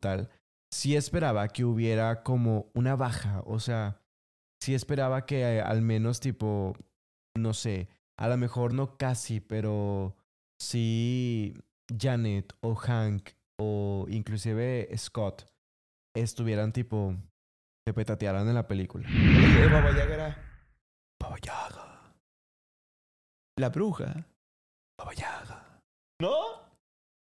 tal, sí esperaba que hubiera como una baja. O sea, sí esperaba que eh, al menos tipo, no sé, a lo mejor no casi, pero sí Janet o Hank o inclusive Scott estuvieran tipo, se petatearan en la película. Baba Yaga era Baba Yaga, la bruja. Baba Yaga. ¿No?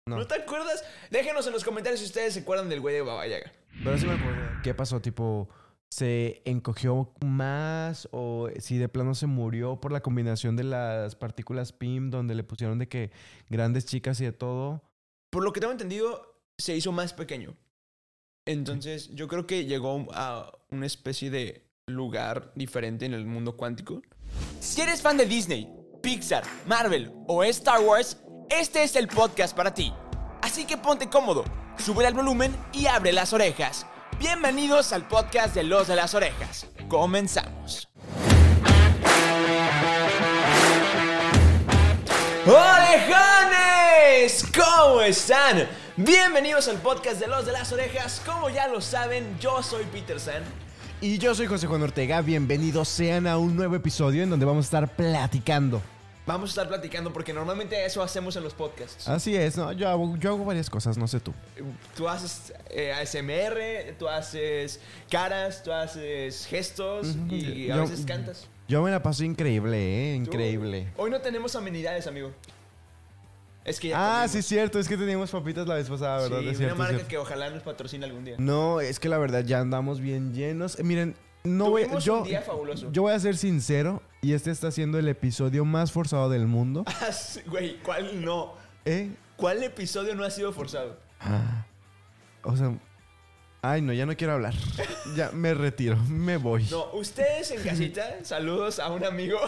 No. ¿No te acuerdas? Déjenos en los comentarios si ustedes se acuerdan del güey de Baba Yaga. Pero sí me acuerdo. ¿Qué pasó? Tipo, ¿se encogió más o si de plano se murió por la combinación de las partículas PIM donde le pusieron de que grandes chicas y de todo? Por lo que tengo entendido, se hizo más pequeño. Entonces, yo creo que llegó a una especie de lugar diferente en el mundo cuántico. Si eres fan de Disney, Pixar, Marvel o Star Wars, este es el podcast para ti. Así que ponte cómodo, sube el volumen y abre las orejas. Bienvenidos al podcast de Los de las Orejas. Comenzamos. ¡Orejones! ¿Cómo están? Bienvenidos al podcast de Los de las Orejas. Como ya lo saben, yo soy Peter San. Y yo soy José Juan Ortega, bienvenidos sean a un nuevo episodio en donde vamos a estar platicando. Vamos a estar platicando porque normalmente eso hacemos en los podcasts. Así es, ¿no? Yo hago, yo hago varias cosas, no sé tú. Tú haces eh, ASMR, tú haces caras, tú haces gestos y a Yo- veces cantas. Yo me la paso increíble, ¿eh? Tú- Increíble. Hoy no tenemos amenidades, amigo. Es que ya Ah, comimos. sí, cierto, es que teníamos papitas la vez pasada, ¿verdad? Sí, Es una cierto, es marca cierto. que ojalá nos patrocine algún día. No, es que la verdad ya andamos bien llenos. Eh, miren, no voy yo un día fabuloso. yo voy a ser sincero y este está siendo el episodio más forzado del mundo, Ah, Güey, ¿cuál no? ¿eh? ¿Cuál episodio no ha sido forzado? Ah, o sea, ay, no, ya no quiero hablar. Ya me retiro, me voy. No, ustedes en casita, saludos a un amigo.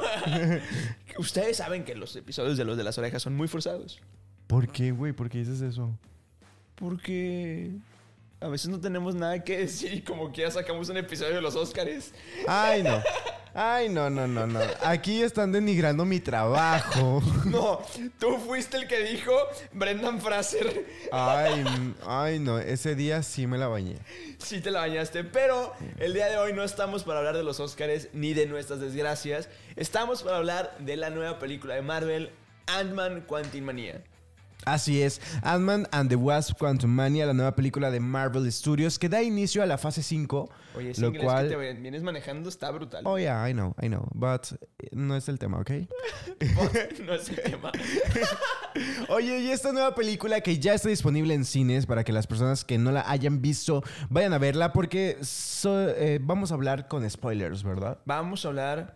ustedes saben que los episodios de los de las orejas son muy forzados. ¿Por qué, güey? ¿Por qué dices eso? Porque a veces no tenemos nada que decir y como que ya sacamos un episodio de los Óscares. Ay, no. Ay, no, no, no, no. Aquí están denigrando mi trabajo. No, tú fuiste el que dijo Brendan Fraser. Ay, ay, no. Ese día sí me la bañé. Sí te la bañaste, pero el día de hoy no estamos para hablar de los Óscares ni de nuestras desgracias. Estamos para hablar de la nueva película de Marvel, Ant-Man Quantumania. Así es, Ant-Man and the Wasp Quantumania, la nueva película de Marvel Studios que da inicio a la fase 5, Oye, ese lo inglés cual que te vienes manejando está brutal. Oh yeah, I know, I know, but no es el tema, ¿ok? no es el tema. Oye, y esta nueva película que ya está disponible en cines para que las personas que no la hayan visto vayan a verla porque so- eh, vamos a hablar con spoilers, ¿verdad? Vamos a hablar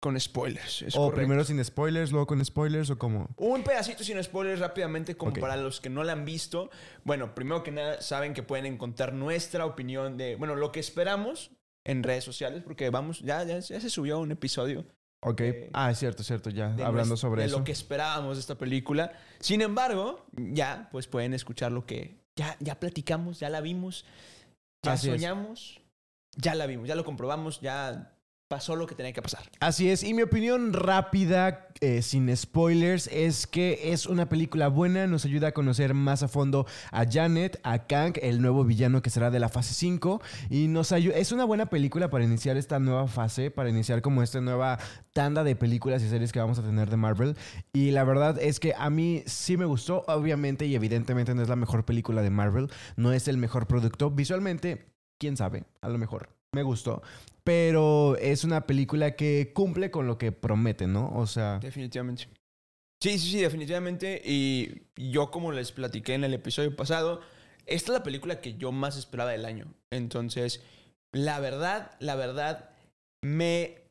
con spoilers. es o correcto. primero sin spoilers, luego con spoilers o como... Un pedacito sin spoilers rápidamente como para los que no la han visto. Bueno, primero que nada saben que pueden encontrar nuestra opinión de, bueno, lo que esperamos en redes sociales, porque vamos, ya, ya, ya se subió un episodio Ok, Eh, ah, es cierto, cierto, ya, de, hablando sobre de eso. lo que esperábamos de esta película. Sin embargo, ya, pues pueden escuchar lo que ya, ya platicamos, ya la vimos, ya Así es. soñamos, ya la vimos, ya lo comprobamos, ya pasó lo que tenía que pasar. Así es, y mi opinión rápida, eh, sin spoilers, es que es una película buena, nos ayuda a conocer más a fondo a Janet, a Kang, el nuevo villano que será de la fase 5, y nos ayuda, es una buena película para iniciar esta nueva fase, para iniciar como esta nueva tanda de películas y series que vamos a tener de Marvel, y la verdad es que a mí sí me gustó, obviamente y evidentemente no es la mejor película de Marvel, no es el mejor producto, visualmente, quién sabe, a lo mejor. Me gustó, pero es una película que cumple con lo que promete, ¿no? O sea, Definitivamente. Sí, sí, sí, definitivamente. Y yo, como les platiqué en el episodio pasado, esta es la película que yo más esperaba del año. Entonces, la verdad, la verdad, me,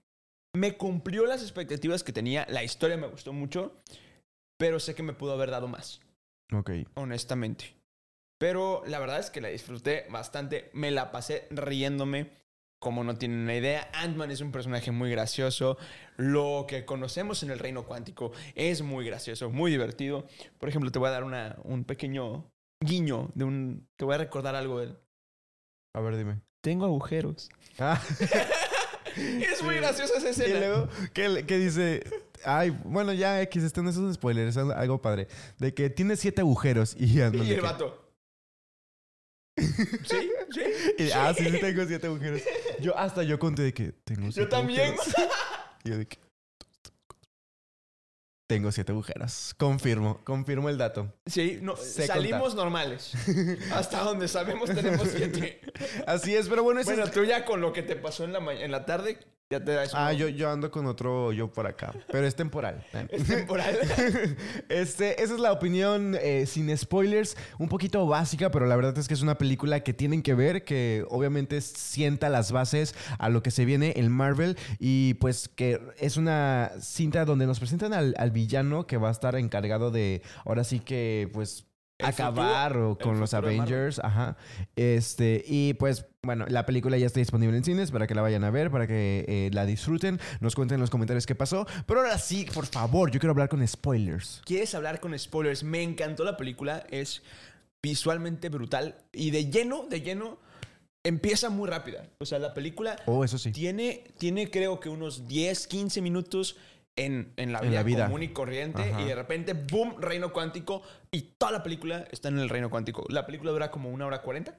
me cumplió las expectativas que tenía. La historia me gustó mucho, pero sé que me pudo haber dado más, ok. honestamente. Pero la verdad es que la disfruté bastante. Me la pasé riéndome. Como no tienen una idea, Ant-Man es un personaje muy gracioso. Lo que conocemos en el reino cuántico es muy gracioso, muy divertido. Por ejemplo, te voy a dar una, un pequeño guiño de un. Te voy a recordar algo de él. A ver, dime. Tengo agujeros. Ah, es muy graciosa esa y escena. luego, ¿qué, le- qué dice? Ay, bueno, ya X, están esos spoilers, es algo padre. De que tiene siete agujeros y... Ant-Man Y el que- vato. Sí, sí. Y- ah, sí, sí tengo siete agujeros. Yo hasta yo conté de que tengo siete Yo también. agujeros. Y yo de que... Tengo siete agujeros. Confirmo, confirmo el dato. Sí, no, Sé salimos normales. Hasta donde sabemos tenemos siete. Así es, pero bueno, ese Bueno, es- tú ya con lo que te pasó en la, ma- en la tarde, ya te das Ah, yo, yo ando con otro yo por acá, pero es temporal. Es temporal. Este, esa es la opinión eh, sin spoilers, un poquito básica, pero la verdad es que es una película que tienen que ver, que obviamente sienta las bases a lo que se viene en Marvel y pues que es una cinta donde nos presentan al, al villano que va a estar encargado de, ahora sí que pues acabar futuro- o con los. Avengers, ajá. Este, y pues bueno, la película ya está disponible en cines para que la vayan a ver, para que eh, la disfruten, nos cuenten en los comentarios qué pasó, pero ahora sí, por favor, yo quiero hablar con spoilers. ¿Quieres hablar con spoilers? Me encantó la película, es visualmente brutal y de lleno, de lleno, empieza muy rápida. O sea, la película Oh, eso sí. tiene, tiene creo que unos 10, 15 minutos en, en la En vida, la vida. común y corriente Ajá. y de repente, boom, reino cuántico y toda la película está en el reino cuántico. La película dura como una hora cuarenta,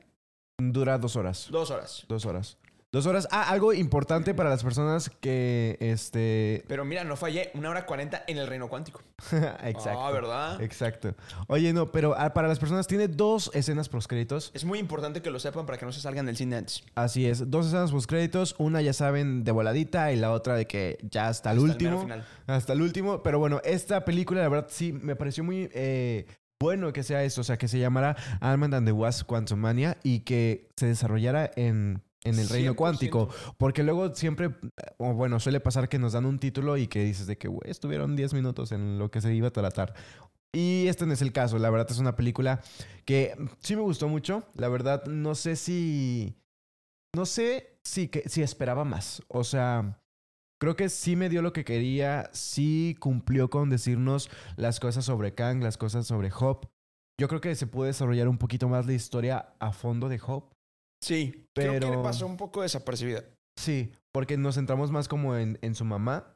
Dura dos horas. dos horas. Dos horas. Dos horas. Ah, algo importante para las personas que, este... Pero mira, no fallé, una hora cuarenta en el reino cuántico. Exacto. Ah, ¿verdad? Exacto. Oye, no, pero ah, para las personas tiene dos escenas postcréditos. Es muy importante que lo sepan para que no se salgan del cine antes. Así es, dos escenas postcréditos. Una ya saben de voladita y la otra de que ya hasta el Hasta el último. mero final. Hasta el último. Pero bueno, esta película, la verdad, sí me pareció muy eh, bueno que sea esto. O sea, que se llamara Ant-Man and the Wasp Quantumania y que se desarrollara en, en el reino 100%. cuántico. Porque luego siempre, o bueno, suele pasar que nos dan un título y que dices de que, güey, estuvieron 10 minutos en lo que se iba a tratar. Y este no es el caso. La verdad es una película que sí me gustó mucho. La verdad, no sé si. No sé si, que, si esperaba más. O sea, creo que sí me dio lo que quería. Sí cumplió con decirnos las cosas sobre Kang, las cosas sobre Hop. Yo creo que se puede desarrollar un poquito más la historia a fondo de Hop. Sí, creo que Pero- le pasó un poco desapercibida. Sí, porque nos centramos más como en, en su mamá.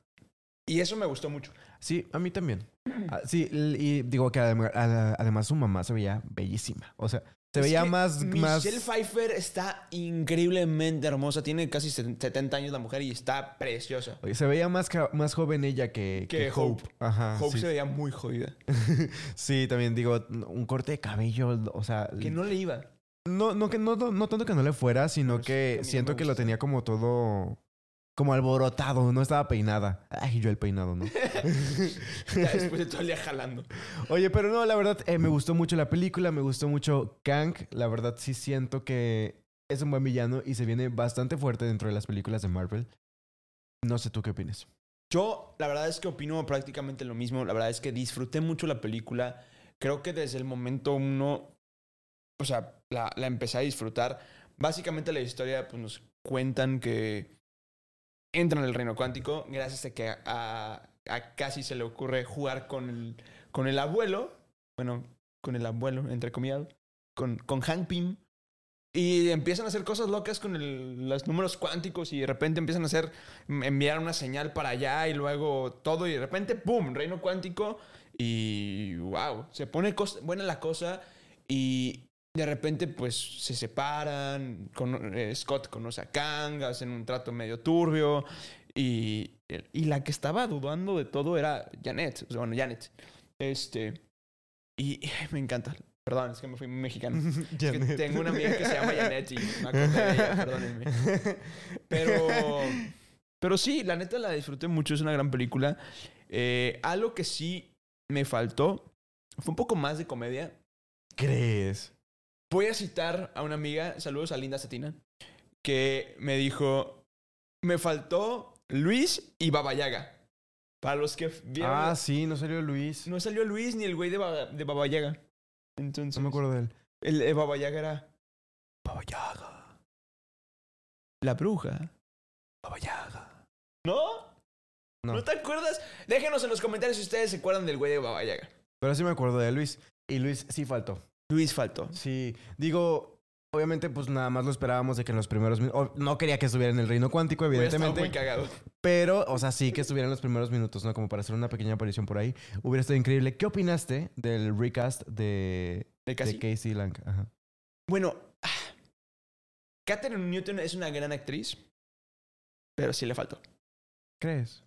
Y eso me gustó mucho. Sí, a mí también. Ah, sí, y digo que adem- además su mamá se veía bellísima. O sea, se Es veía más, más... Michelle Pfeiffer está increíblemente hermosa. Tiene casi 70 años la mujer y está preciosa. Oye, se veía más, más joven ella que, Que que Hope. Ajá. Hope sí. se veía muy jodida. Sí, también digo, un corte de cabello, o sea... Que no le iba. No, no, que no, no, tanto que no le fuera, sino Pero que siento que lo tenía como todo... Como alborotado, no estaba peinada. Ay, yo el peinado, ¿no? Ya después de todo el día jalando. Oye, pero no, la verdad, eh, me gustó mucho la película, me gustó mucho Kang. La verdad, sí siento que es un buen villano y se viene bastante fuerte dentro de las películas de Marvel. No sé tú qué opinas. Yo, la verdad es que opino prácticamente lo mismo. La verdad es que disfruté mucho la película. Creo que desde el momento uno, o sea, la, la empecé a disfrutar. Básicamente la historia, pues nos cuentan que entran al reino cuántico gracias a que a, a casi se le ocurre jugar con el, con el abuelo. Bueno, con el abuelo, entre comillas. Con, con Hank Pym. Y empiezan a hacer cosas locas con el- los números cuánticos y de repente empiezan a hacer enviar una señal para allá y luego todo y de repente ¡pum! Reino cuántico y wow, se pone cos- buena la cosa y de repente pues se separan, con, eh, Scott conoce a Kang, hacen un trato medio turbio y, y la que estaba dudando de todo era Janet, o sea, bueno, Janet. Este, y me encanta. Perdón, es que me fui muy mexicano. Es que Janet. tengo una amiga que se llama Janet y me acordé de ella, perdónenme. Pero, pero sí, la neta la disfruté mucho, es una gran película. Eh, algo que sí me faltó fue un poco más de comedia. ¿Crees? Voy a citar a una amiga, saludos a Linda Satina, que me dijo, me faltó Luis y Baba Yaga. Para los que vieron, Ah, sí, no salió Luis. no salió Luis ni el güey de Baba, de. Entonces, No me acuerdo de él. el de Baba Yaga era Baba Yaga. La bruja. Baba Yaga. ¿No? No. ¿No te acuerdas? Déjenos en los comentarios si ustedes se acuerdan del güey de Baba Yaga. Pero sí me acuerdo de Luis. Y Luis sí faltó. Luis faltó. Sí, digo, obviamente pues nada más lo esperábamos de que en los primeros minutos... No quería que estuviera en el reino cuántico, evidentemente. muy cagado. Pero, o sea, sí que estuviera en los primeros minutos, ¿no? Como para hacer una pequeña aparición por ahí. Hubiera estado increíble. ¿Qué opinaste del recast de, De Casey Lang? Ajá. Bueno, ah, Catherine Newton es una gran actriz, pero sí le faltó. ¿Crees?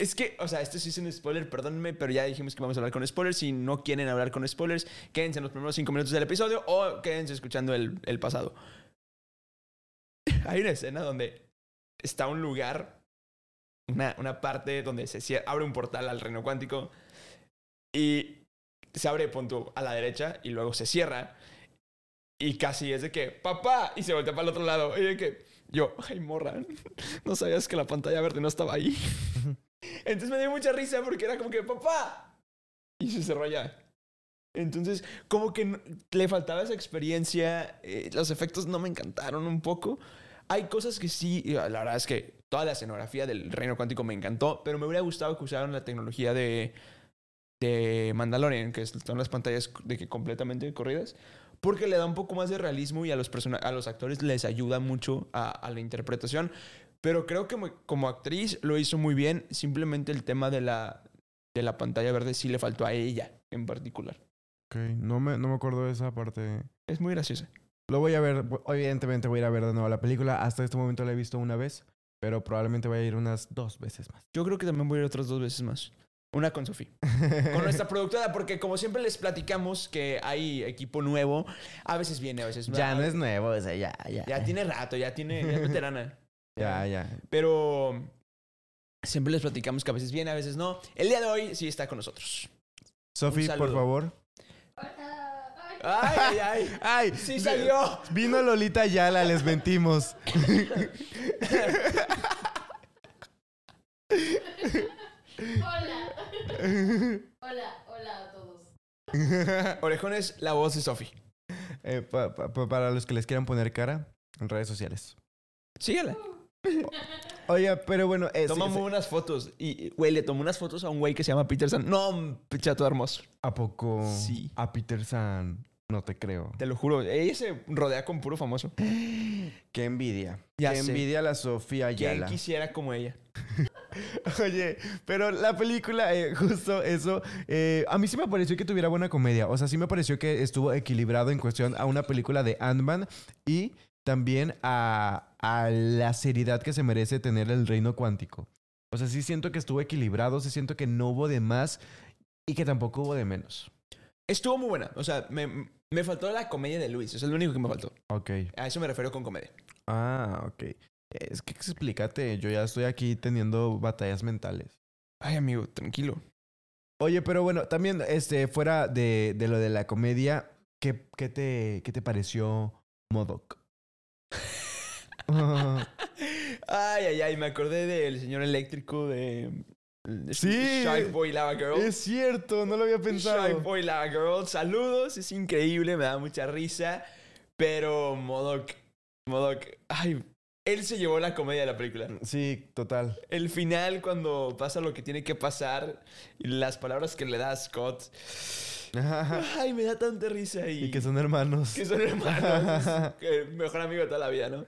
Es que, o sea, esto sí es un spoiler, perdónenme, pero ya dijimos que vamos a hablar con spoilers. Si no quieren hablar con spoilers, quédense en los primeros cinco minutos del episodio o quédense escuchando el, el pasado. Hay una escena donde está un lugar, una, una parte donde se cier- abre un portal al reino cuántico y se abre punto a la derecha y luego se cierra y casi es de que, papá, y se voltea para el otro lado. Y de que, yo, ay, morra, no sabías que la pantalla verde no estaba ahí. Entonces me dio mucha risa porque era como que, papá, y se cerró ya. Entonces, como que le faltaba esa experiencia, eh, los efectos no me encantaron un poco. Hay cosas que sí, y la verdad es que toda la escenografía del Reino Cuántico me encantó, pero me hubiera gustado que usaran la tecnología de, de Mandalorian, que son las pantallas de que completamente corridas, porque le da un poco más de realismo y a los, a los actores les ayuda mucho a la interpretación. Pero creo que como actriz lo hizo muy bien, simplemente el tema de la, de la pantalla verde sí le faltó a ella en particular. Ok, no me, no me acuerdo de esa parte. Es muy graciosa. Lo voy a ver, evidentemente voy a ir a ver de nuevo la película. Hasta este momento la he visto una vez, pero probablemente voy a ir unas dos veces más. Yo creo que también voy a ir otras dos veces más. Una con Sofía. Con nuestra productora, porque como siempre les platicamos que hay equipo nuevo, a veces viene, a veces ya no es nuevo, o sea, ya, ya. Ya tiene rato, ya tiene, ya es veterana. Ya, ya. Pero siempre les platicamos que a veces viene, a veces no. El día de hoy sí está con nosotros. Sofi, por favor. Ay, ay, ay. ¡Ay! Sí salió. Vino Lolita Yala, les mentimos. Hola. Hola, hola a todos. Orejones, la voz de Sofi. Eh, pa- pa- pa- para los que les quieran poner cara en redes sociales. Síguela. Oye, pero bueno, es, Toma muy buenas fotos. Y, güey, le tomó unas fotos a un güey que se llama Peterson. No, chato hermoso. ¿a poco Sí. a Peter San? No te creo. Te lo juro. Ella se rodea con puro famoso. Qué envidia. Ya Qué sé. envidia la Sofía ¿Quién Yala. quisiera como ella? Oye, pero la película, eh, justo eso, eh, a mí sí me pareció que tuviera buena comedia. O sea, sí me pareció que estuvo equilibrado en cuestión a una película de Ant-Man y también a, a la seriedad que se merece tener el reino cuántico. O sea, sí siento que estuvo equilibrado, sí siento que no hubo de más y que tampoco hubo de menos. Estuvo muy buena. O sea, me, me faltó la comedia de Luis. Es lo único que me faltó. Ok. A eso me refiero con comedia. Ah, ok. Es que explícate, yo ya estoy aquí teniendo batallas mentales. Ay, amigo, tranquilo. Oye, pero bueno, también este, fuera de, de lo de la comedia, ¿qué, qué, te, qué te pareció Modoc? Ay, ay, ay, me acordé del señor eléctrico de... Sí. Shark Boy Lava Girl. es cierto, no lo había Shy pensado. Boy Lava Girl. Saludos, es increíble, me da mucha risa. Pero Modoc, Modoc, ay, él se llevó la comedia de la película. Sí, total. El final, cuando pasa lo que tiene que pasar, y las palabras que le da a Scott, ay, me da tanta risa. Y, y que son hermanos. que son hermanos. que mejor amigo de toda la vida, ¿no?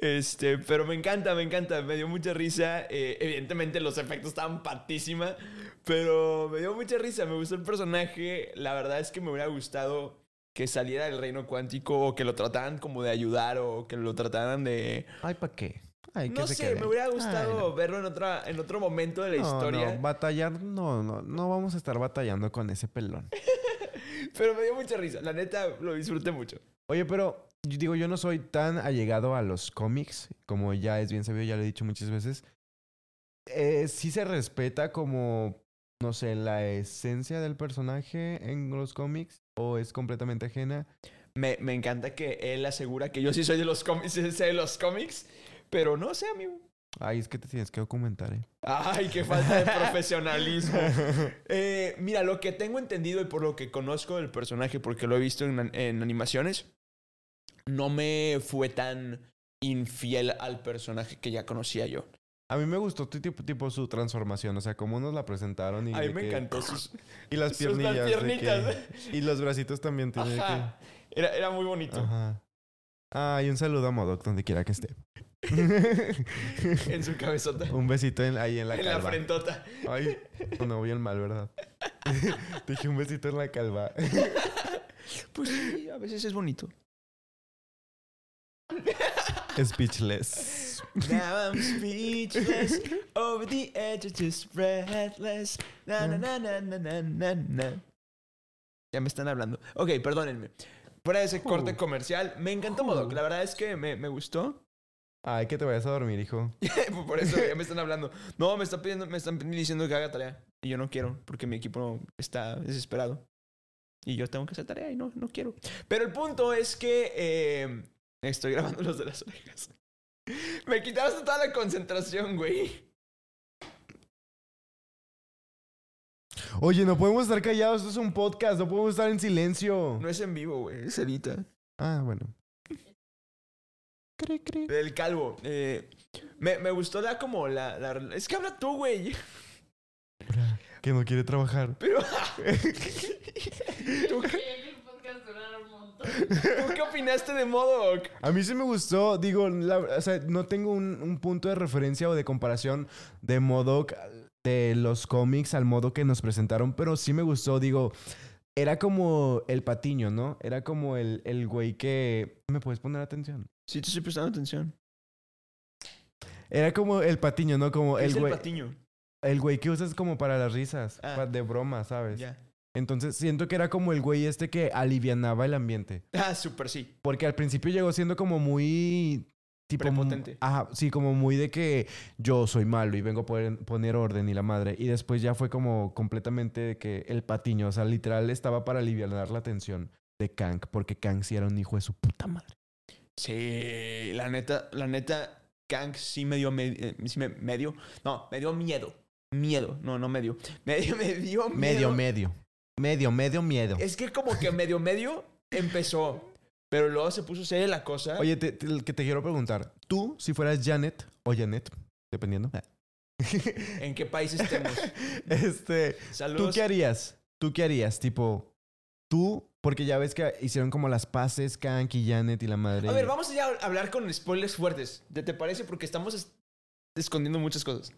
Este, pero me encanta, me encanta. Me dio mucha risa. Eh, evidentemente los efectos estaban patísima. Pero me dio mucha risa. Me gustó el personaje. La verdad es que me hubiera gustado que saliera del reino cuántico o que lo trataran como de ayudar o que lo trataran de... Ay, ¿para qué? Ay, No sé, quede. me hubiera Ay, gustado no. verlo en, otra, en otro momento de la No, historia. No, batallar, no, no, no vamos a estar batallando con ese pelón. Pero me dio mucha risa. La neta, lo disfruté mucho. Oye, pero yo digo, yo no soy tan allegado a los cómics, como ya es bien sabido, ya lo he dicho muchas veces. Eh, sí se respeta como, no sé, la esencia del personaje en los cómics, o es completamente ajena. Me, me encanta que él asegura que yo sí soy de los cómics, sé de los cómics, pero no sé, amigo. Ay, es que te tienes que documentar, ¿eh? Ay, qué falta de profesionalismo. Eh, mira, lo que tengo entendido y por lo que conozco del personaje, porque lo he visto en, en animaciones, no me fue tan infiel al personaje que ya conocía yo. A mí me gustó tipo, tipo su transformación, o sea, cómo nos la presentaron y A mí me que- encantó sus, Y las sus- piernillas. piernitas. que- y los bracitos también tiene Ajá. Era, era muy bonito. que... Ajá. Ah, y un saludo a Modoc donde quiera que esté. En su cabezota. un besito en- ahí en la en la calva. frentota. Ay, no voy al mal, ¿verdad? Te dije un besito en la calva. Pues sí, a veces es bonito. Speechless. Now I'm speechless, over the edge, just breathless. Na, na, na, na, na, na, na, na. Ya me están hablando. Ok, perdónenme. Fuera de ese corte Uh. comercial, me encantó Modoc. La verdad es que me, me gustó. Ay, que te vayas a dormir, hijo. Por eso ya me están hablando. No, me están pidiendo, me están diciendo que haga tarea. Y yo no quiero, porque mi equipo está desesperado. Y yo tengo que hacer tarea y no, no quiero. Pero el punto es que eh, estoy grabando los de las orejas. Me quitaste toda la concentración, güey. Oye, no podemos estar callados, esto es un podcast, no podemos estar en silencio. No es en vivo, güey. Es edita. Ah, bueno. Cri, cri. El calvo. eh, me, me gustó la como la, la- Es que habla tú, güey. Que no quiere trabajar. Pero... Yo quería que el podcast durara un montón. ¿Tú qué opinaste de Modoc? A mí sí me gustó, digo, la- o sea, no tengo un, un punto de referencia o de comparación de Modoc de los cómics al modo que nos presentaron, pero sí me gustó, digo, era como el patiño, ¿no? Era como el, el güey que... ¿Me puedes poner atención? Sí, te estoy prestando atención. Era como el patiño, ¿no? Como ¿Qué el es el güey... patiño? El güey que usas como para las risas, Ah. de broma, ¿sabes? Ya. Entonces siento que era como el güey este que alivianaba el ambiente. Ah, súper sí. Porque al principio llegó siendo como muy... Tipo, Prepotente. Ajá, sí, como muy de que yo soy malo y vengo a poner, poner orden y la madre. Y después ya fue como completamente de que el patiño, o sea, literal estaba para aliviar la tensión de Kang, porque Kang sí era un hijo de su puta madre. Sí, la neta, la neta, Kang sí me dio, me- eh, sí me, me dio- no, me dio miedo. Miedo, no, no medio. Medio, me dio miedo. Medio, medio. Medio, medio, miedo. Es que como que medio, medio empezó, pero luego se puso seria la cosa. Oye, te, te- que te quiero preguntar. Tú, si fueras Janet o Janet, dependiendo. ¿En qué país estemos? este, ¿tú Saludos. qué harías? ¿Tú qué harías? Tipo, tú, porque ya ves que hicieron como las paces, Kang y Janet y la madre. A ver, vamos a hablar con spoilers fuertes. ¿Te, te parece? Porque estamos es- escondiendo muchas cosas.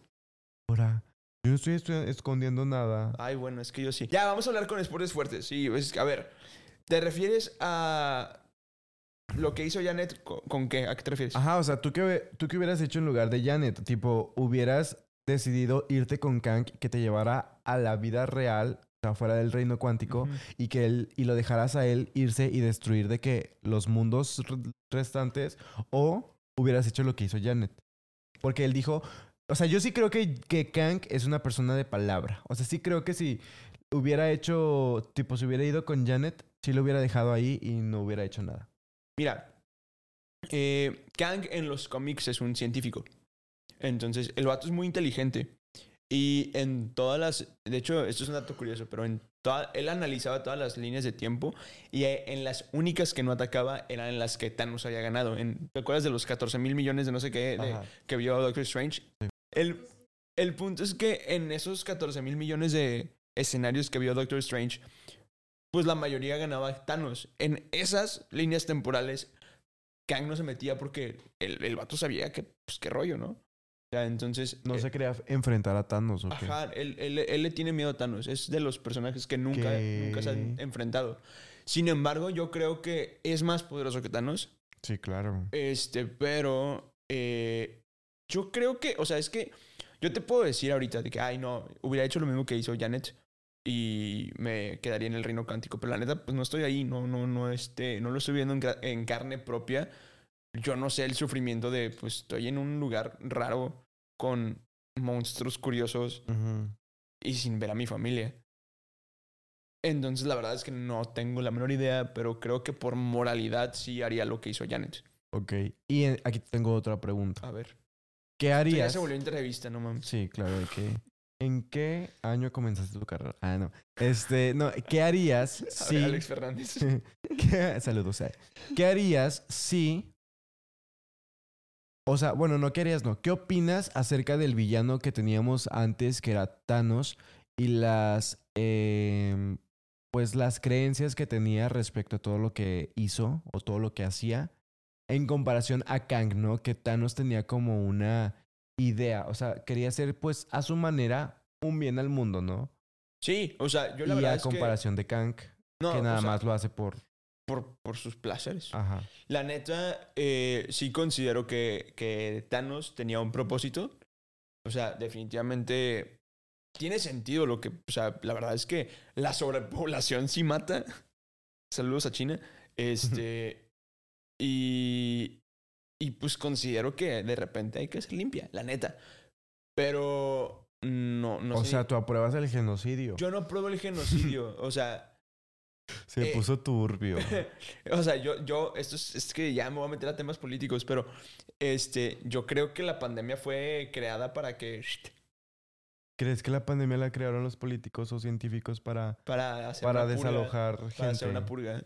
Ahora, yo no estoy, estoy escondiendo nada. Ay, bueno, es que yo sí. Ya, vamos a hablar con spoilers fuertes. Sí, es que, a ver, ¿te refieres a lo que hizo Janet? ¿Con, con qué? ¿A qué te refieres? Ajá, o sea, ¿tú qué, ¿tú qué hubieras hecho en lugar de Janet? Tipo, hubieras decidido irte con Kang que te llevara a la vida real, o sea, fuera del reino cuántico, y que él, y lo dejaras a él irse y destruir de que los mundos re- restantes, o hubieras hecho lo que hizo Janet. Porque él dijo, o sea, yo sí creo que, que Kang es una persona de palabra. O sea, sí creo que si hubiera hecho, tipo, si hubiera ido con Janet, sí lo hubiera dejado ahí y no hubiera hecho nada. Mira, eh, Kang en los cómics es un científico. Entonces, el vato es muy inteligente. Y en todas las... De hecho, esto es un dato curioso, pero en toda, él analizaba todas las líneas de tiempo y eh, en las únicas que no atacaba eran en las que Thanos había ganado. En, ¿Te acuerdas de los 14 mil millones de no sé qué de- que vio Doctor Strange? El, el punto es que en esos 14 mil millones de escenarios que vio Doctor Strange, pues la mayoría ganaba Thanos. En esas líneas temporales, Kang no se metía porque el, el vato sabía que, pues, qué rollo, ¿no? O sea, entonces... No eh, se quería enfrentar a Thanos, ¿o qué? Ajá, él, él- él le tiene miedo a Thanos. Es de los personajes que nunca, ¿Qué? nunca se han enfrentado. Sin embargo, yo creo que es más poderoso que Thanos. Sí, claro. Este, pero eh, yo creo que, o sea, es que yo te puedo decir ahorita de que, ay, no, hubiera hecho lo mismo que hizo Janet y me quedaría en el reino cántico. Pero la neta, pues no estoy ahí, no, no, no, este, no lo estoy viendo en, carne propia. Yo no sé el sufrimiento de, pues estoy en un lugar raro con monstruos curiosos Ujú. y sin ver a mi familia. Entonces, la verdad es que no tengo la menor idea, pero creo que por moralidad sí haría lo que hizo Janet. Ok. Y aquí tengo otra pregunta. A ver. ¿Qué Esto ya harías? se volvió entrevista, no mames. Sí, claro. ¿En qué año comenzaste tu carrera? Ah, no. Este, no, ¿qué harías ver, si... Alex Fernández. ¿Qué- Saludos. eh. ¿Qué harías si... O sea, bueno, no, ¿qué harías? No. ¿Qué opinas acerca del villano que teníamos antes, que era Thanos, y las... em, pues las creencias que tenía respecto a todo lo que hizo o todo lo que hacía en comparación a Kang, ¿no? Que Thanos tenía como una idea, o sea, quería hacer pues a su manera un bien al mundo, ¿no? Sí, o sea, yo la y verdad a es comparación de Kang, que... No, que nada o sea, más lo hace por por, por sus placeres. Ajá. La neta, eh, sí considero que, que Thanos tenía un propósito. O sea, definitivamente tiene sentido lo que... O sea, la verdad es que la sobrepoblación sí mata. Saludos a China. Este... y... Y pues considero que de repente hay que ser limpia, la neta. Pero... No, no o sé. sea, tú apruebas el genocidio. Yo no apruebo el genocidio. o sea, Se eh, puso turbio. o sea, yo, yo, esto es, es que ya me voy a meter a temas políticos, pero este, yo creo que la pandemia fue creada para que, ¿Crees que la pandemia la crearon los políticos o científicos para, para hacer para purga, desalojar para gente? hacer una purga.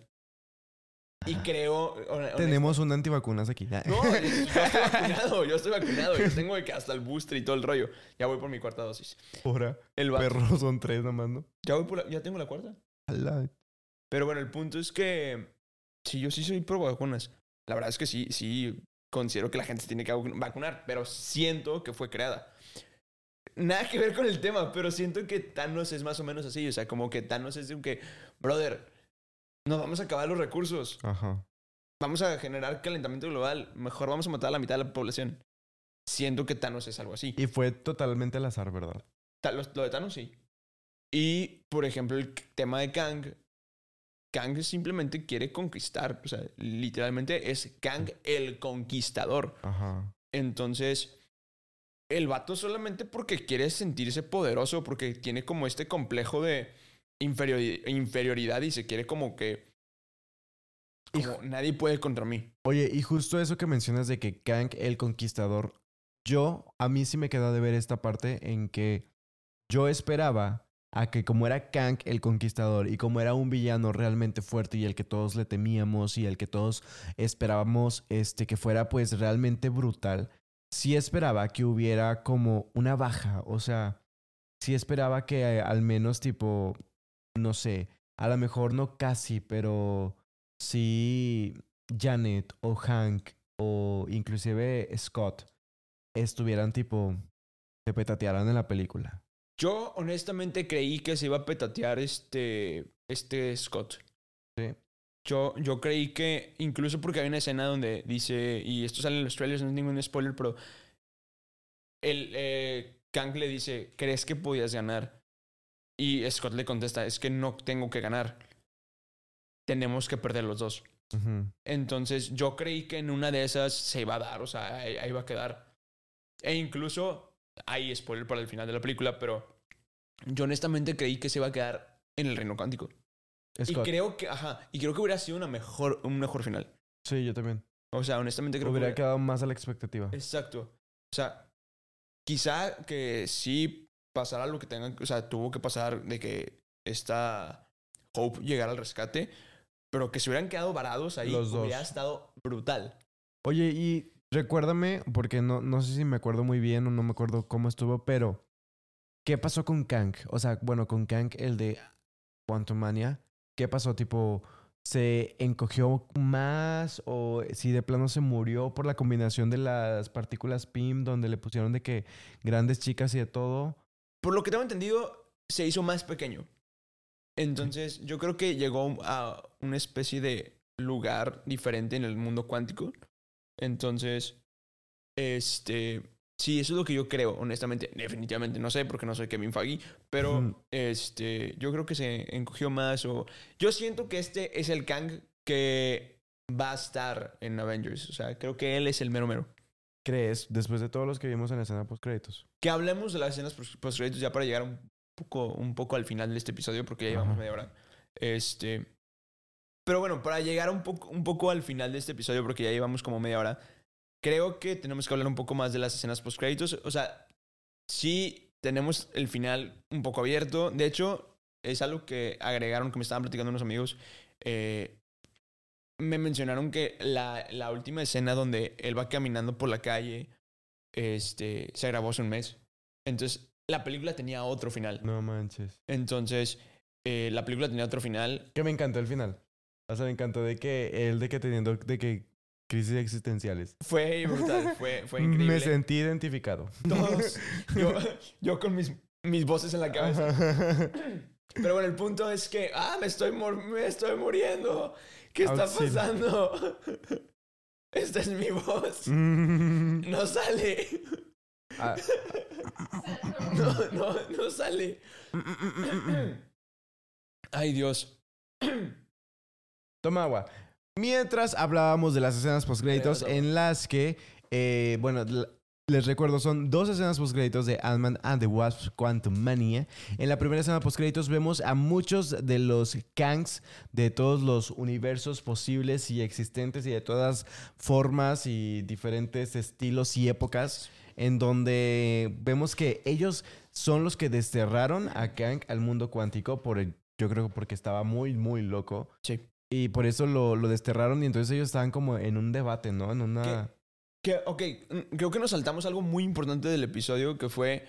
Y creo, Tenemos un antivacunas aquí. No, yo estoy vacunado, yo estoy vacunado, yo tengo que hasta el booster y todo el rollo. Ya voy por mi cuarta dosis. Ahora, El perros son tres nomás, ¿no? ya voy por la- ya tengo la cuarta. Pero bueno, el punto es que sí, yo sí soy pro vacunas. La verdad es que sí, sí considero que la gente se tiene que vacu- vacunar, pero siento que fue creada. Nada que ver con el tema, pero siento que Thanos es más o menos así. O sea, como que Thanos es de un que, brother, nos vamos a acabar los recursos. Ajá. Vamos a generar calentamiento global. Mejor vamos a matar a la mitad de la población. Siento que Thanos es algo así. Y fue totalmente al azar, ¿verdad? Lo, lo de Thanos sí. Y, por ejemplo, el tema de Kang. Kang simplemente quiere conquistar. O sea, literalmente es Kang el conquistador. Ajá. Entonces, el vato solamente porque quiere sentirse poderoso, porque tiene como este complejo de inferiori- inferioridad y se quiere como que... Como nadie puede contra mí. Oye, y justo eso que mencionas de que Kang el Conquistador, yo, a mí sí me quedó de ver esta parte en que yo esperaba a que como era Kang el Conquistador y como era un villano realmente fuerte y el que todos le temíamos y el que todos esperábamos este que fuera pues realmente brutal, sí esperaba que hubiera como una baja, o sea, sí esperaba que eh, al menos tipo, no sé, a lo mejor no casi, pero sí Janet o Hank o inclusive Scott estuvieran tipo, se petatearan en la película. Yo honestamente creí que se iba a petatear este, este Scott. Sí. Yo, yo creí que, incluso porque hay una escena donde dice, y esto sale en los trailers, no es ningún spoiler, pero el eh, Kang le dice, ¿crees que podías ganar? Y Scott le contesta, es que no tengo que ganar. Tenemos que perder los dos. Ujú. Entonces yo creí que en una de esas se iba a dar, o sea, ahí, ahí iba a quedar. E incluso, hay spoiler para el final de la película, pero yo honestamente creí que se iba a quedar en el reino cuántico. Scott. Y creo que, ajá, y creo que hubiera sido una mejor, un mejor final. Sí, yo también. O sea, honestamente creo Hubiera que... hubiera- quedado más a la expectativa. Exacto. O sea, quizá que sí pasara lo que tengan, o sea, tuvo que pasar de que esta Hope llegara al rescate, pero que se hubieran quedado varados ahí Los dos. hubiera estado brutal. Oye, y recuérdame, porque no, no sé si me acuerdo muy bien o no me acuerdo cómo estuvo, pero ¿qué pasó con Kang? O sea, bueno, con Kang, el de Quantumania, ¿qué pasó? Tipo, ¿se encogió más o si de plano se murió por la combinación de las partículas PIM donde le pusieron de que grandes chicas y de todo? Por lo que tengo entendido, se hizo más pequeño. Entonces, yo creo que llegó a una especie de lugar diferente en el mundo cuántico. Entonces, este, sí, eso es lo que yo creo, honestamente. Definitivamente no sé porque no soy Kevin Feige, pero este, yo creo que se encogió más o yo siento que este es el Kang que va a estar en Avengers, o sea, creo que él es el mero mero. ¿Crees? Después de todos los que vimos en la escena post créditos. Que hablemos de las escenas post créditos ya para llegar un poco, un poco al final de este episodio, porque ya llevamos Ajá. media hora. Este. Pero bueno, para llegar un poco, un poco al final de este episodio, porque ya llevamos como media hora, creo que tenemos que hablar un poco más de las escenas post créditos. O sea, sí tenemos el final un poco abierto. De hecho, es algo que agregaron, que me estaban platicando unos amigos. Eh, me mencionaron que la, la última escena donde él va caminando por la calle este, se grabó hace un mes. Entonces, la película tenía otro final. No manches. Entonces, eh, la película tenía otro final. Que me encantó el final. O sea, me encantó de que él de que teniendo de que crisis existenciales. Fue brutal, fue, fue increíble. Me sentí identificado. Todos. Yo, yo con mis, mis voces en la cabeza. Pero bueno, el punto es que, ah, me estoy, me estoy muriendo. ¿Qué está Auxilio. pasando? Esta es mi voz. Mm. No sale. Ah, No, no, no sale. Ay, Dios. Toma agua. Mientras hablábamos de las escenas postcréditos en las que, eh, bueno, les recuerdo, son dos escenas postcréditos de Ant-Man and the Wasp Quantum Mania. En la primera escena postcréditos vemos a muchos de los Kangs de todos los universos posibles y existentes y de todas formas y diferentes estilos y épocas en donde vemos que ellos son los que desterraron a Kang al mundo cuántico por el- yo creo que porque estaba muy muy loco Sí. y por eso lo, lo desterraron y entonces ellos estaban como en un debate, ¿no? En una... Que, ok, mm, creo que nos saltamos algo muy importante del episodio que fue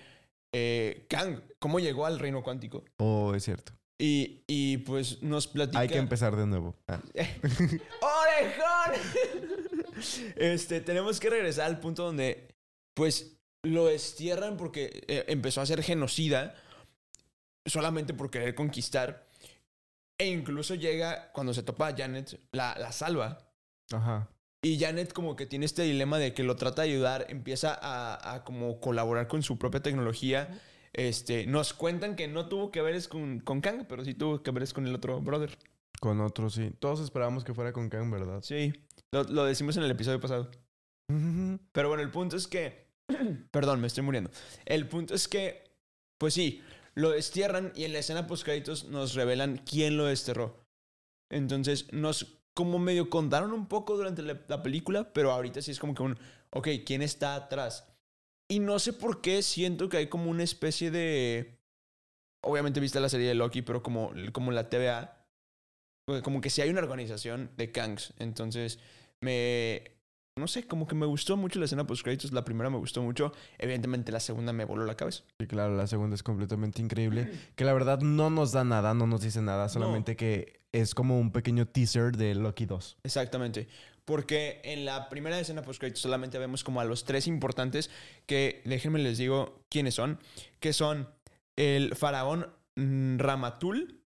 eh, Kang, cómo llegó al reino cuántico. Oh, es cierto. Y, y pues nos platica. Hay que empezar de nuevo. Ah. ¡Orejón! este, tenemos que regresar al punto donde, pues, lo destierran porque eh, empezó a ser genocida solamente por querer conquistar. E incluso llega, cuando se topa a Janet, la, la salva. Ajá. Y Janet como que tiene este dilema de que lo trata de ayudar, empieza a, a como colaborar con su propia tecnología. Este, nos cuentan que no tuvo que ver es con, con Kang, pero sí tuvo que ver es con el otro brother. Con otros, sí. Todos esperábamos que fuera con Kang, ¿verdad? Sí, lo, lo decimos en el episodio pasado. Pero bueno, el punto es que. Perdón, me estoy muriendo. El punto es que. Pues sí, lo destierran y en la escena post créditos nos revelan quién lo desterró. Entonces, nos como medio contaron un poco durante la, la película, pero ahorita sí es como que un. Ok, ¿quién está atrás? Y no sé por qué siento que hay como una especie de. Obviamente viste la serie de Loki, pero como, como la TVA. pues, Como que sí hay una organización de Kangs. Entonces, me. No sé, como que me gustó mucho la escena post créditos. La primera me gustó mucho. Evidentemente, la segunda me voló la cabeza. Sí, claro, la segunda es completamente increíble. Que la verdad no nos da nada, no nos dice nada, solamente que es como un pequeño teaser de Loki 2. Exactamente. Porque en la primera escena post solamente vemos como a los tres importantes que, déjenme les digo quiénes son, que son el faraón mm, Ramatul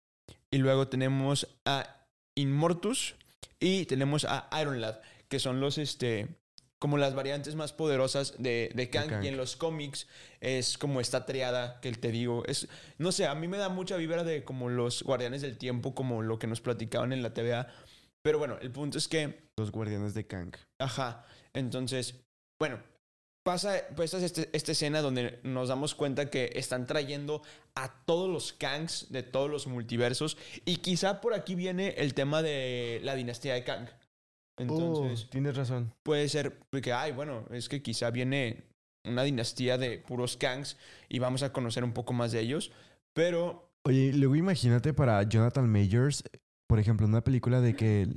y luego tenemos a Inmortus y tenemos a Iron Lad, que son los, este, como las variantes más poderosas de, de Kang, Kang. y en los cómics es como esta triada que te digo, es, no sé, a mí me da mucha vibra de como los guardianes del tiempo, como lo que nos platicaban en la TVA, pero bueno, el punto es que Los guardianes de Kang. Ajá. Entonces, bueno, pasa pues, esta, este- esta escena donde nos damos cuenta que están trayendo a todos los Kangs de todos los multiversos. Y quizá por aquí viene el tema de la dinastía de Kang. Entonces, Oh, tienes razón. puede ser porque, ay, bueno, es que quizá viene una dinastía de puros Kangs y vamos a conocer un poco más de ellos. Pero, Oye, luego imagínate para Jonathan Majors, por ejemplo, una película de que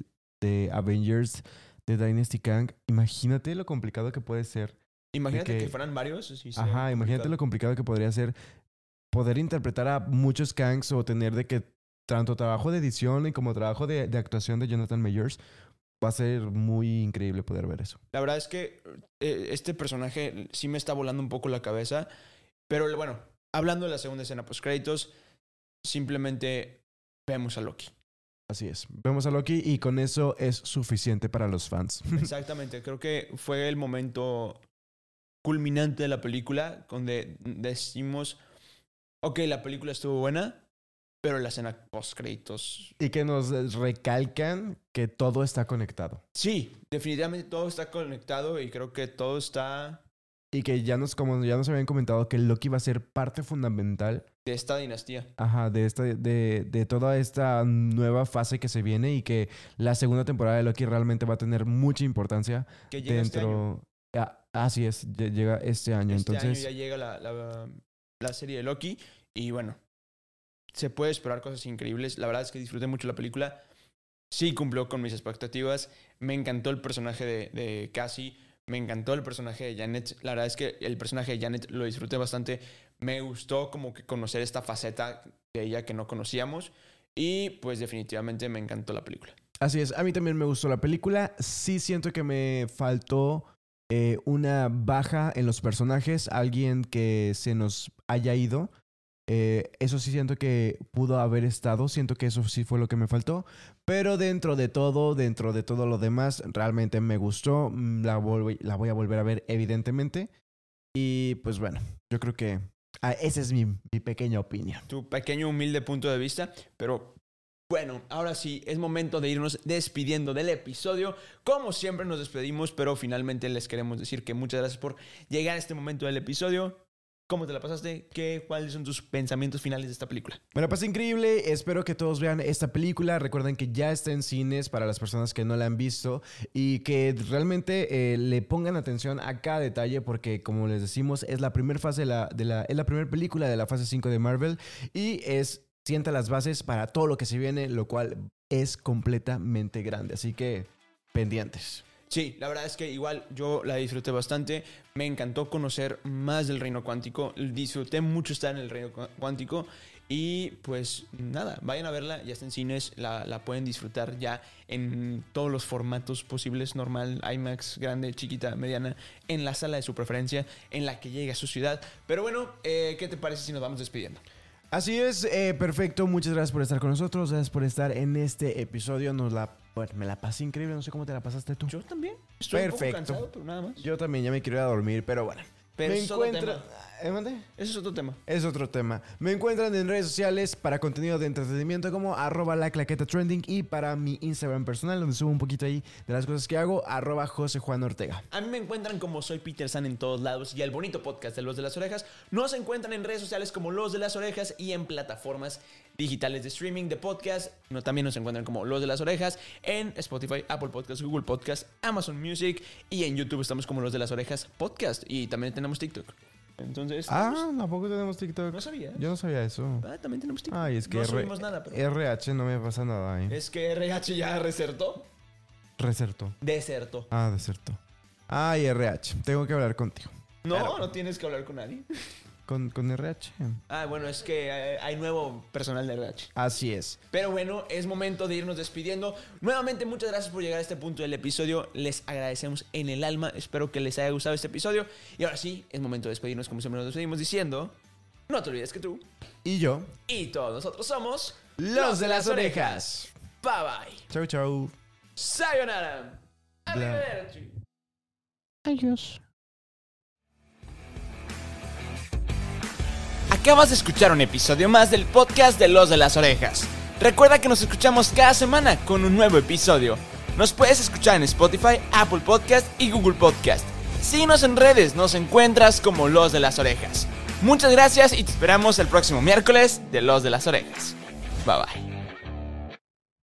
de Avengers de Dynasty Kang, imagínate lo complicado que puede ser. imagínate que- que fueran varios. Ajá, imagínate lo complicado que podría ser poder interpretar a muchos Kangs o tener de que tanto trabajo de edición y como trabajo de, de actuación de Jonathan Majors va a ser muy increíble poder ver eso. La verdad es que eh, este personaje sí me está volando un poco la cabeza. Pero bueno, hablando de la segunda escena post créditos, simplemente vemos a Loki. Así es. Vemos a Loki y con eso es suficiente para los fans. Exactamente, creo que fue el momento culminante de la película, donde decimos, ok, la película estuvo buena, pero la escena post créditos y que nos recalcan que todo está conectado. Sí, definitivamente todo está conectado y creo que todo está Y que ya nos, como ya nos habían comentado, que Loki va a ser parte fundamental de esta dinastía. Ajá, de, esta, de, de toda esta nueva fase que se viene y que la segunda temporada de Loki realmente va a tener mucha importancia Que llega este año. dentro. Ah, así es, lle- llega este año. Este Entonces, año ya llega la, la, la serie de Loki y bueno, se puede esperar cosas increíbles. La verdad es que disfruté mucho la película. Sí cumplió con mis expectativas. Me encantó el personaje de, de Cassie. Me encantó el personaje de Janet. La verdad es que el personaje de Janet lo disfruté bastante. Me gustó como que conocer esta faceta de ella que no conocíamos. Y pues definitivamente me encantó la película. así es. A mí también me gustó la película. Sí siento que me faltó eh, una baja en los personajes, alguien que se nos haya ido. Eh, eso sí siento que pudo haber estado, siento que eso sí fue lo que me faltó, pero dentro de todo, dentro de todo lo demás, realmente me gustó, mm, la, la voy a volver a ver evidentemente y pues bueno, yo creo que ah, esa es mi, mi pequeña opinión. tu pequeño humilde punto de vista, pero bueno, ahora sí, es momento de irnos despidiendo del episodio. Como siempre nos despedimos, pero finalmente les queremos decir que muchas gracias por llegar a este momento del episodio. ¿Cómo te la pasaste? ¿Qué, ¿Cuáles son tus pensamientos finales de esta película? Me la increíble, espero que todos vean esta película, recuerden que ya está en cines para las personas que no la han visto y que realmente eh, le pongan atención a cada detalle porque como les decimos es la primera fase de la, de la, es la primera película de la fase 5 de Marvel y es sienta las bases para todo lo que se viene, lo cual es completamente grande, así que pendientes. Sí, la verdad es que igual yo la disfruté bastante. Me encantó conocer más del reino cuántico. Disfruté mucho estar en el reino cu- cuántico. Y pues nada, vayan a verla, ya está en cines, la, la pueden disfrutar ya en todos los formatos posibles, normal, IMAX, grande, chiquita, mediana, en la sala de su preferencia, en la que llegue a su ciudad. Pero bueno, eh, ¿qué te parece si nos vamos despidiendo? Así es, eh, perfecto. Muchas gracias por estar con nosotros. Gracias por estar en este episodio. Nos la, bueno, me la pasé increíble. No sé cómo te la pasaste tú. Yo también. Estoy un poco Perfecto. cansado, pero nada más. Yo también ya me quiero ir a dormir, pero bueno. Pero me encuentro. ¿Eh? Ese es otro tema. Es otro tema. Me encuentran en redes sociales para contenido de entretenimiento como arroba la claqueta trending y para mi Instagram personal donde subo un poquito ahí de las cosas que hago, arroba José Juan Ortega. A mí me encuentran como soy Peter San en todos lados y el bonito podcast de Los de las Orejas nos encuentran en redes sociales como Los de las Orejas y en plataformas digitales de streaming de podcast. No, también nos encuentran como Los de las Orejas en Spotify, Apple Podcast, Google Podcast, Amazon Music y en YouTube estamos como Los de las Orejas Podcast y también tenemos TikTok. Entonces, Ah, ¿a poco tenemos TikTok? no sabía. Yo no sabía eso. Ah, también tenemos TikTok. Ay, es que no R- subimos nada, pero RH no me pasa nada ahí. es que RH ya resertó. Reserto. Desertó. Ah, deserto. Ay, RH. Tengo que hablar contigo. No, Pero- no tienes que hablar con nadie. Con, con RH. Ah, bueno, es que eh, hay nuevo personal de RH. Así es. Pero bueno, es momento de irnos despidiendo. Nuevamente, muchas gracias por llegar a este punto del episodio. Les agradecemos en el alma. Espero que les haya gustado este episodio. Y ahora sí, es momento de despedirnos como siempre nos despedimos diciendo... No te olvides que tú Y yo, y todos nosotros somos... los de las orejas. Bye bye. Chau, chau. Sayonara. Arrivederci. Adiós. Acabas de escuchar un episodio más del podcast de Los de las Orejas. Recuerda que nos escuchamos cada semana con un nuevo episodio. Nos puedes escuchar en Spotify, Apple Podcast y Google Podcast. Síguenos en redes, nos encuentras como Los de las Orejas. Muchas gracias y te esperamos el próximo miércoles de Los de las Orejas. Bye bye.